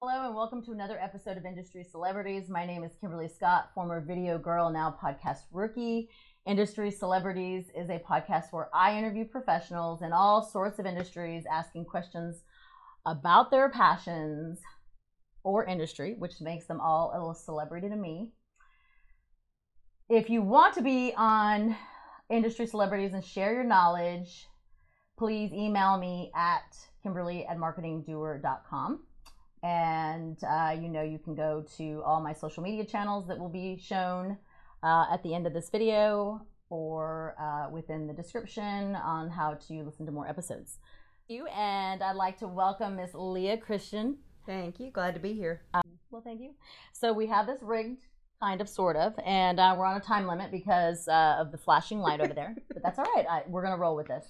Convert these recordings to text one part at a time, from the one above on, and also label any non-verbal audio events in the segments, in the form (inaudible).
Hello and welcome to another episode of Industry Celebrities. My name is Kimberly Scott, former video girl, now podcast rookie. Industry Celebrities is a podcast where I interview professionals in all sorts of industries asking questions about their passions or industry, which makes them all a little celebrity to me. If you want to be on Industry Celebrities and share your knowledge, please email me at kimberly at marketingdoer.com. And uh, you know, you can go to all my social media channels that will be shown uh, at the end of this video or uh, within the description on how to listen to more episodes. You and I'd like to welcome Miss Leah Christian. Thank you. Glad to be here. Um, well, thank you. So we have this rigged, kind of, sort of, and uh, we're on a time limit because uh, of the flashing light over there. but that's all right. I, we're gonna roll with this.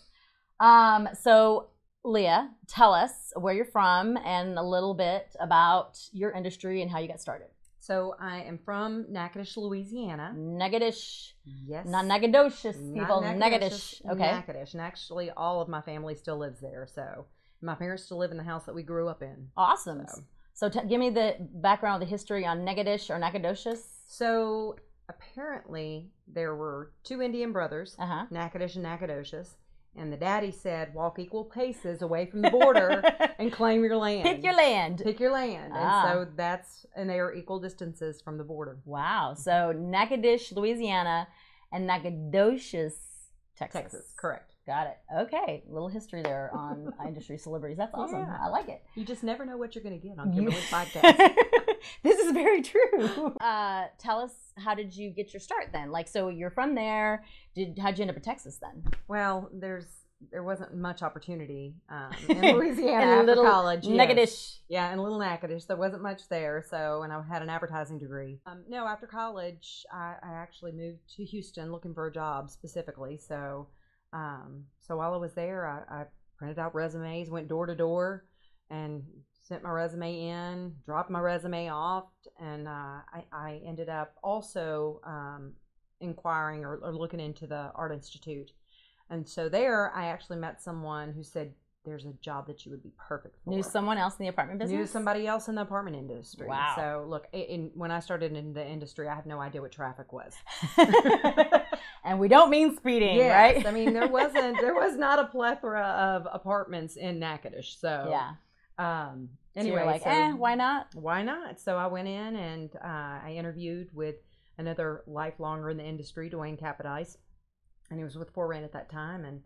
Um, so Leah, tell us where you're from and a little bit about your industry and how you got started. So I am from Natchitoches, Louisiana. Natchitoches. Yes. Not Not people. Natchitoches, Natchitoches. Okay. Natchitoches. And actually, all of my family still lives there. So my parents still live in the house that we grew up in. Awesome. So, So t- give me the background, the history on Negadish or Nacogdoches. so apparently, there were two Indian brothers, Uh huh. Natchitoches and Nacogdoches. And the daddy said, walk equal paces away from the border (laughs) and claim your land. Pick your land. Pick your land. Ah. And so that's, and they are equal distances from the border. Wow. So Natchitoches, Louisiana, and Nacogdoches, Texas. Texas, correct. Got it. Okay. Little history there on (laughs) industry celebrities. That's awesome. Yeah. I like it. You just never know what you're going to get on Kimberly's (laughs) podcast. (laughs) this is very true. Uh, tell us how did you get your start then? Like, so you're from there. Did how'd you end up in Texas then? Well, there's there wasn't much opportunity um, in Louisiana In after little college. yes. Yeah, in a Little Natchitoches, there wasn't much there. So, and I had an advertising degree. Um, no, after college, I, I actually moved to Houston looking for a job specifically. So, um, so while I was there, I, I printed out resumes, went door to door, and sent my resume in, dropped my resume off, and uh, I, I ended up also um, inquiring or, or looking into the Art Institute. And so there, I actually met someone who said, "There's a job that you would be perfect for." Knew someone else in the apartment business. Knew somebody else in the apartment industry. Wow. So look, in, in, when I started in the industry, I had no idea what traffic was. (laughs) (laughs) and we don't mean speeding, Yes, right? I mean, there wasn't, there was not a plethora of apartments in Natchitoches. So (laughs) yeah. Um. So Anyway, like, so eh, why not? why not? So I went in and uh, I interviewed with another lifelonger in the industry, Dwayne Capodice, and he was with For Rent at that time. And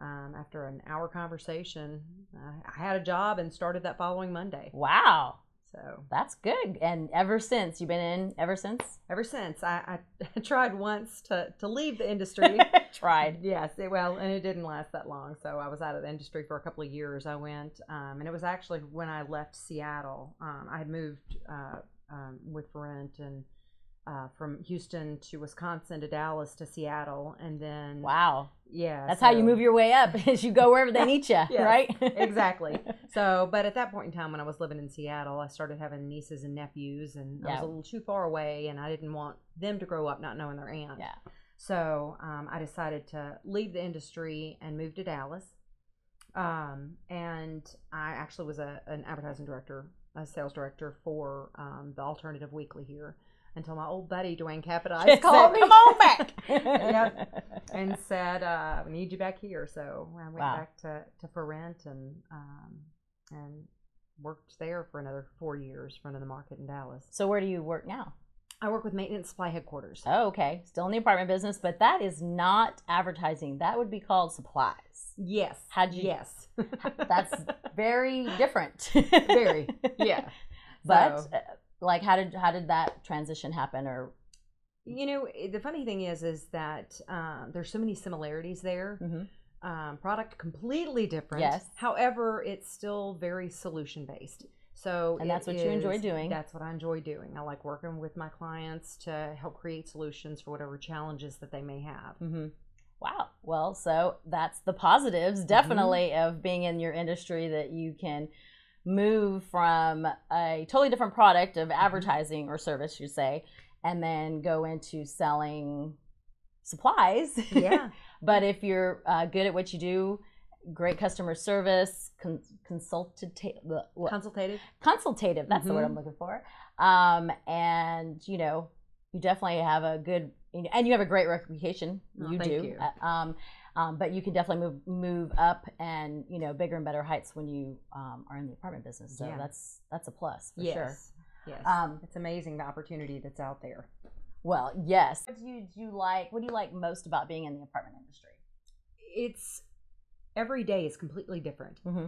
um, after an hour conversation, uh, I had a job and started that following Monday. Wow, So that's good. And ever since you've been in, ever since ever since, I, I (laughs) tried once to to leave the industry. (laughs) tried. Yes, it, well, and it didn't last that long. So I was out of the industry for a couple of years. I went, um, and it was actually when I left Seattle. Um, I had moved uh, um, with rent and uh, from Houston to Wisconsin to Dallas to Seattle, and then Wow, yeah, that's how you move your way up. (laughs) Is you go wherever they need you, (laughs) Yes, right? exactly. (laughs) So, but at that point in time, when I was living in Seattle, I started having nieces and nephews, and I was a little too far away, and I didn't want them to grow up not knowing their aunt. Yeah. So um, I decided to leave the industry and move to Dallas. Um, and I actually was a, an advertising director, a sales director for um, the Alternative Weekly here until my old buddy Dwayne (laughs) Capodice Said, called me Come on back. (laughs) Yep. and said, uh, "We need you back here." So I went Wow. back to to For Rent and um, and worked there for another four years, running the market in Dallas. So where do you work now? I work with Maintenance Supply Headquarters. Oh, okay. Still in the apartment business, but that is not advertising. That would be called supplies. Yes. How'd you- Yes. (laughs) That's (laughs) very different. Very. Yeah. (laughs) But So- uh, like, how did how did that transition happen? Or You know, the funny thing is, is that um, there's so many similarities there. Mhm. Um, product completely different. Yes. However, it's still very solution based. So And that's what you enjoy doing. That's what I enjoy doing. I like working with my clients to help create solutions for whatever challenges that they may have. hmm Wow. Well, so that's the positives, definitely, of being in your industry that you can move from a totally different product of advertising or service, you say, and then go into selling supplies. Yeah. (laughs) but if you're uh, good at what you do, great customer service, con- consultative, what? Consultative. consultative. That's the word I'm Mhm. looking for. Um, and you know, you definitely have a good, and you have a great reputation. Oh, you do. you. Uh, Um, um, but you can definitely move move up and you know bigger and better heights when you um, are in the apartment business. So Yeah. that's that's a plus for yes. sure. Yes. Um, it's amazing the opportunity that's out there. Well, yes. What do you do you like? What do you like most about being in the apartment industry? It's every day is completely different. Mm-hmm.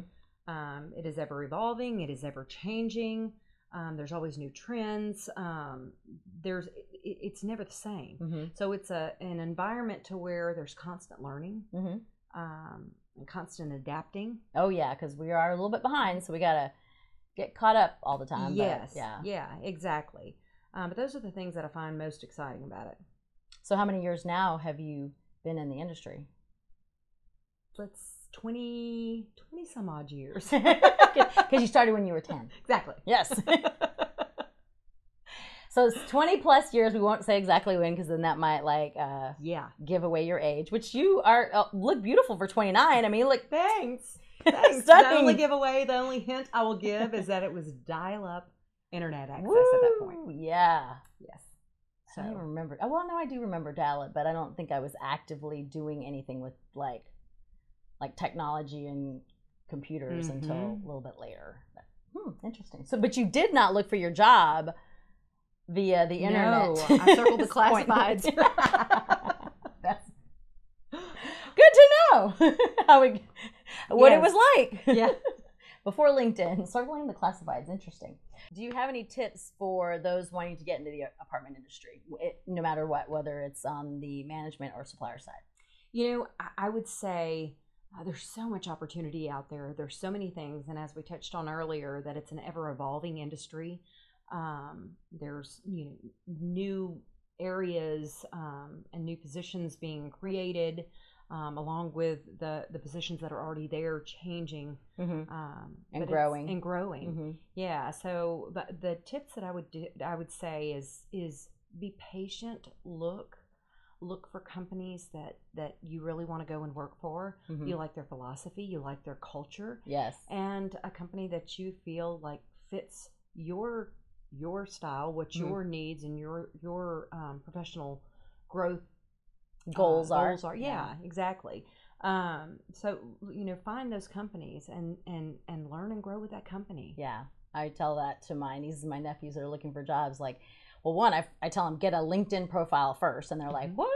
Um, it is ever evolving. It is ever changing. Um, there's always new trends. Um, there's it, it's never the same. Mm-hmm. So it's a an environment to where there's constant learning, Mm-hmm. um, and constant adapting. Oh yeah, because we are a little bit behind, so we gotta get caught up all the time. but, yes. yeah. Yeah. Exactly. Um, but those are the things that I find most exciting about it. So how many years now have you been in the industry? Let's 20, 20 some odd years. (laughs) Because you started when you were ten. exactly. Yes. (laughs) so it's twenty plus years. We won't say exactly when, because then that might like uh, yeah. give away your age. Which you are uh, look beautiful for twenty nine. I mean, look (laughs) Thanks. Thanks. the only giveaway, the only hint I will give is that it was dial-up internet access at that point. Yeah. Yes. So. I don't even remember. Oh, well, no, I do remember dial-up, but I don't think I was actively doing anything with like, like technology and computers until Mhm. a little bit later. But, hmm, interesting. So, but you did not look for your job via the internet. No, I circled the (laughs) classifieds. (laughs) That's good to know (laughs) how we, what it was like. yeah. before LinkedIn, circling the classifieds. Interesting. Do you have any tips for those wanting to get into the apartment industry, it, no matter what, whether it's on the management or supplier side? You know, I would say uh, there's so much opportunity out there. There's so many things, and as we touched on earlier, that it's an ever evolving industry. Um, there's you know new areas um, and new positions being created, um, along with the the positions that are already there changing Mm-hmm. um, And growing. and growing. Mm-hmm. Yeah. So, but the tips that I would do, I would say is is be patient. Look, look for companies that that you really want to go and work for. Mhm. You like their philosophy. You like their culture, Yes. and a company that you feel like fits your your style, what Mhm. your needs and your your um, professional growth Goals uh, are. goals are yeah, exactly um so you know find those companies and and and learn and grow with that company Yeah. I tell that to my nieces and my nephews that are looking for jobs. Like, well, one, I, I tell them get a LinkedIn profile first, and they're like, Mhm. what?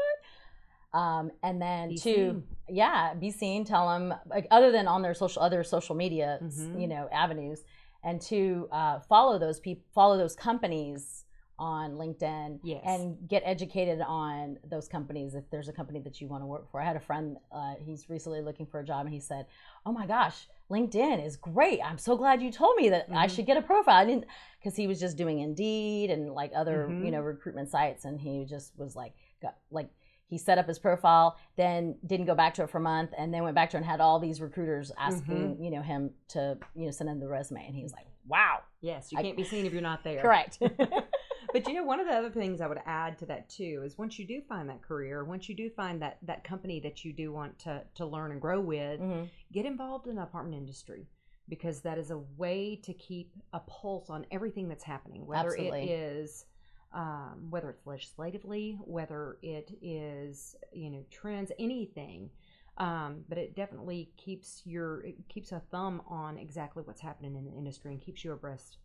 Um, and then Be two, seen. yeah, be seen. Tell them like other than on their social other social media, Mhm. you know, avenues, and to uh, follow those people, follow those companies on LinkedIn, Yes. and get educated on those companies. If there's a company that you want to work for, I had a friend. Uh, he's recently looking for a job, and he said, "Oh my gosh, LinkedIn is great. I'm so glad you told me that I Mhm. should get a profile." I didn't because he was just doing Indeed and like other Mhm. you know recruitment sites, and he just was like, got, like he set up his profile, then didn't go back to it for a month, and then went back to it and had all these recruiters asking Mm-hmm. you know him to you know send him the resume, and he was like, "Wow, yes you I- can't be seen if you're not there correct." (laughs) but you know one of the other things i would add to that too is once you do find that career once you do find that that company that you do want to to learn and grow with Mhm. get involved in the apartment industry because that is a way to keep a pulse on everything that's happening whether Absolutely. it is um, whether it's legislatively whether it is you know trends anything um, but it definitely keeps your it keeps a thumb on exactly what's happening in the industry and keeps you abreast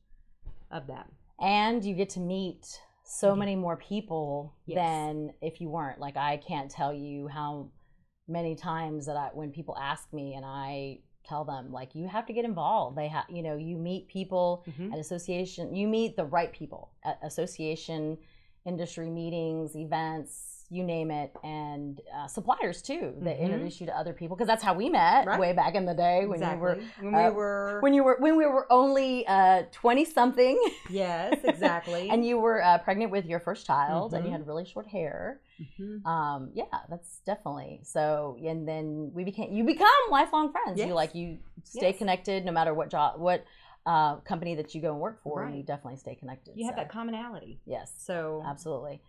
of that and you get to meet so Mhm. many more people Yes. than if you weren't like i can't tell you how many times that i when people ask me and i tell them like you have to get involved they have you know you meet people Mhm. at association you meet the right people at association industry meetings events you name it and uh, suppliers too that Mhm. introduce you to other people because that's how we met Right. way back in the day when you were exactly. when uh, we were when you were when we were only uh 20 something yes (laughs) exactly and you were uh, pregnant with your first child and you Mhm. had really short hair Mhm. um yeah that's definitely so and then we became you become lifelong friends you like you stay Yes. connected no matter what job what uh company that you go and work for and you definitely stay connected you have that commonality yes so absolutely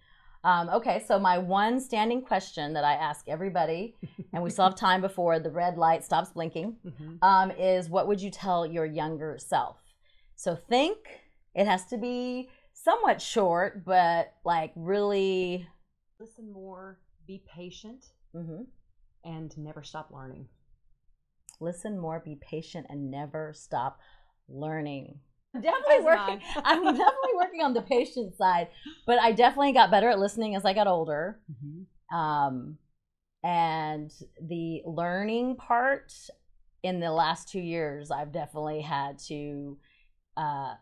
Um, okay, so my one standing question that I ask everybody, and we still have (laughs) time before the red light stops blinking, Mhm. um, is what would you tell your younger self? So think it has to be somewhat short, but like really. Listen more, be patient, mhm. and never stop learning. Listen more, be patient, and never stop learning. (laughs) Definitely working. (laughs) I'm definitely working on the patient side, but I definitely got better at listening as I got older. Um, and the learning part in the last two years, I've definitely had to. Uh,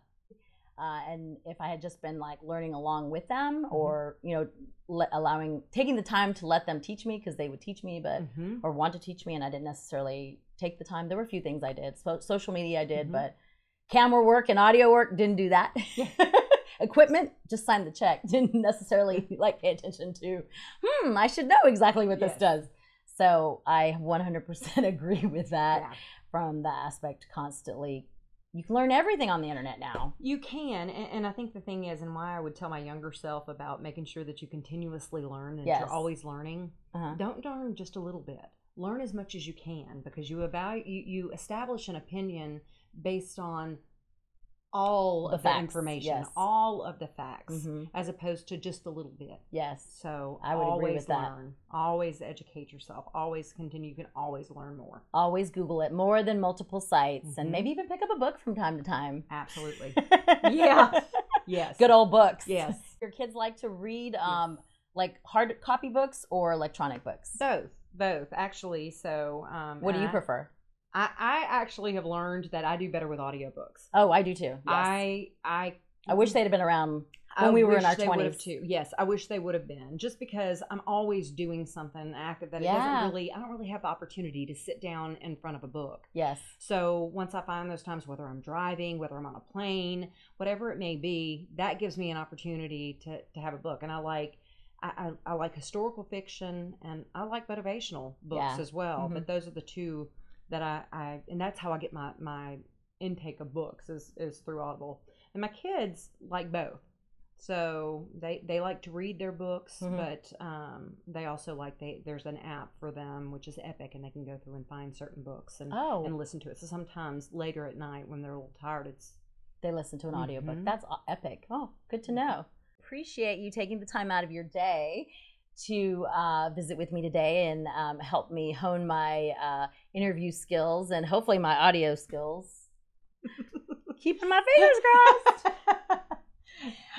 uh, and if I had just been like learning along with them, or you know, le- allowing taking the time to let them teach me because they would teach me, but Mhm. or want to teach me, and I didn't necessarily take the time. There were a few things I did. So, social media I did, Mhm. but camera work and audio work didn't do that. Yeah. (laughs) Equipment just signed the check. (laughs) Didn't necessarily like pay attention to. Hmm, I should know exactly what this Yes. does. So I 100% (laughs) agree with that Yeah. from the aspect constantly. You can learn everything on the internet now. You can, and, and I think the thing is, and why I would tell my younger self about making sure that you continuously learn and Yes. you're always learning. Uh-huh. Don't learn just a little bit. Learn as much as you can because you evaluate, you, you establish an opinion based on all The of facts, the information, yes. all of the facts, Mhm. as opposed to just a little bit. Yes. So I would agree always with that. learn. Always educate yourself. Always continue. You can always learn more. Always Google it more than multiple sites and Mhm. maybe even pick up a book from time to time. Absolutely. (laughs) Yeah. yes. Good old books. Yes. (laughs) Your kids like to read um like hard copy books or electronic books? Both. Both actually. So um, What do you I- prefer? I, I actually have learned that I do better with audiobooks. Oh, I do too. Yes. I I I wish they'd have been around I when we were in our they would have 20s. too. Yes, I wish they would have been. Just because I'm always doing something active that it doesn't really I don't really have the opportunity to sit down in front of a book. Yes. So once I find those times, whether I'm driving, whether I'm on a plane, whatever it may be, that gives me an opportunity to, to have a book. And I like I, I, I like historical fiction and I like motivational books Yeah. as well. Mhm. But those are the two that I, I and that's how I get my, my intake of books is, is through Audible. And my kids like both. So they, they like to read their books, Mhm. but um, they also like they there's an app for them which is Epic, and they can go through and find certain books and Oh, and listen to it. So sometimes later at night when they're a little tired, it's they listen to an audiobook. Mhm. That's epic. Oh, good to know. Appreciate you taking the time out of your day to uh, visit with me today and um, help me hone my uh, interview skills and hopefully my audio skills. Keeping my fingers crossed. (laughs)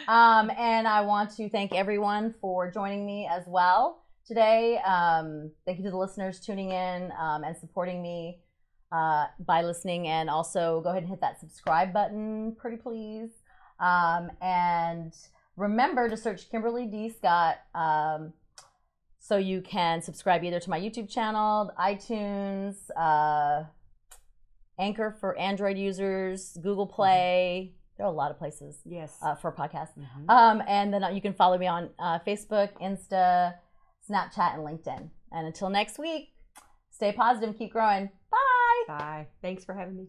Um, and I want to thank everyone for joining me as well today. Um, thank you to the listeners tuning in um, and supporting me uh, by listening. And also go ahead and hit that subscribe button, pretty please. Um, and remember to search Kimberly D. Scott um, so you can subscribe either to my YouTube channel, iTunes, uh, Anchor for Android users, Google Play. There are a lot of places yes. uh, for podcasts. Mhm. Um, and then you can follow me on uh, Facebook, Insta, Snapchat, and LinkedIn. And until next week, stay positive and keep growing. Bye. Bye. Thanks for having me.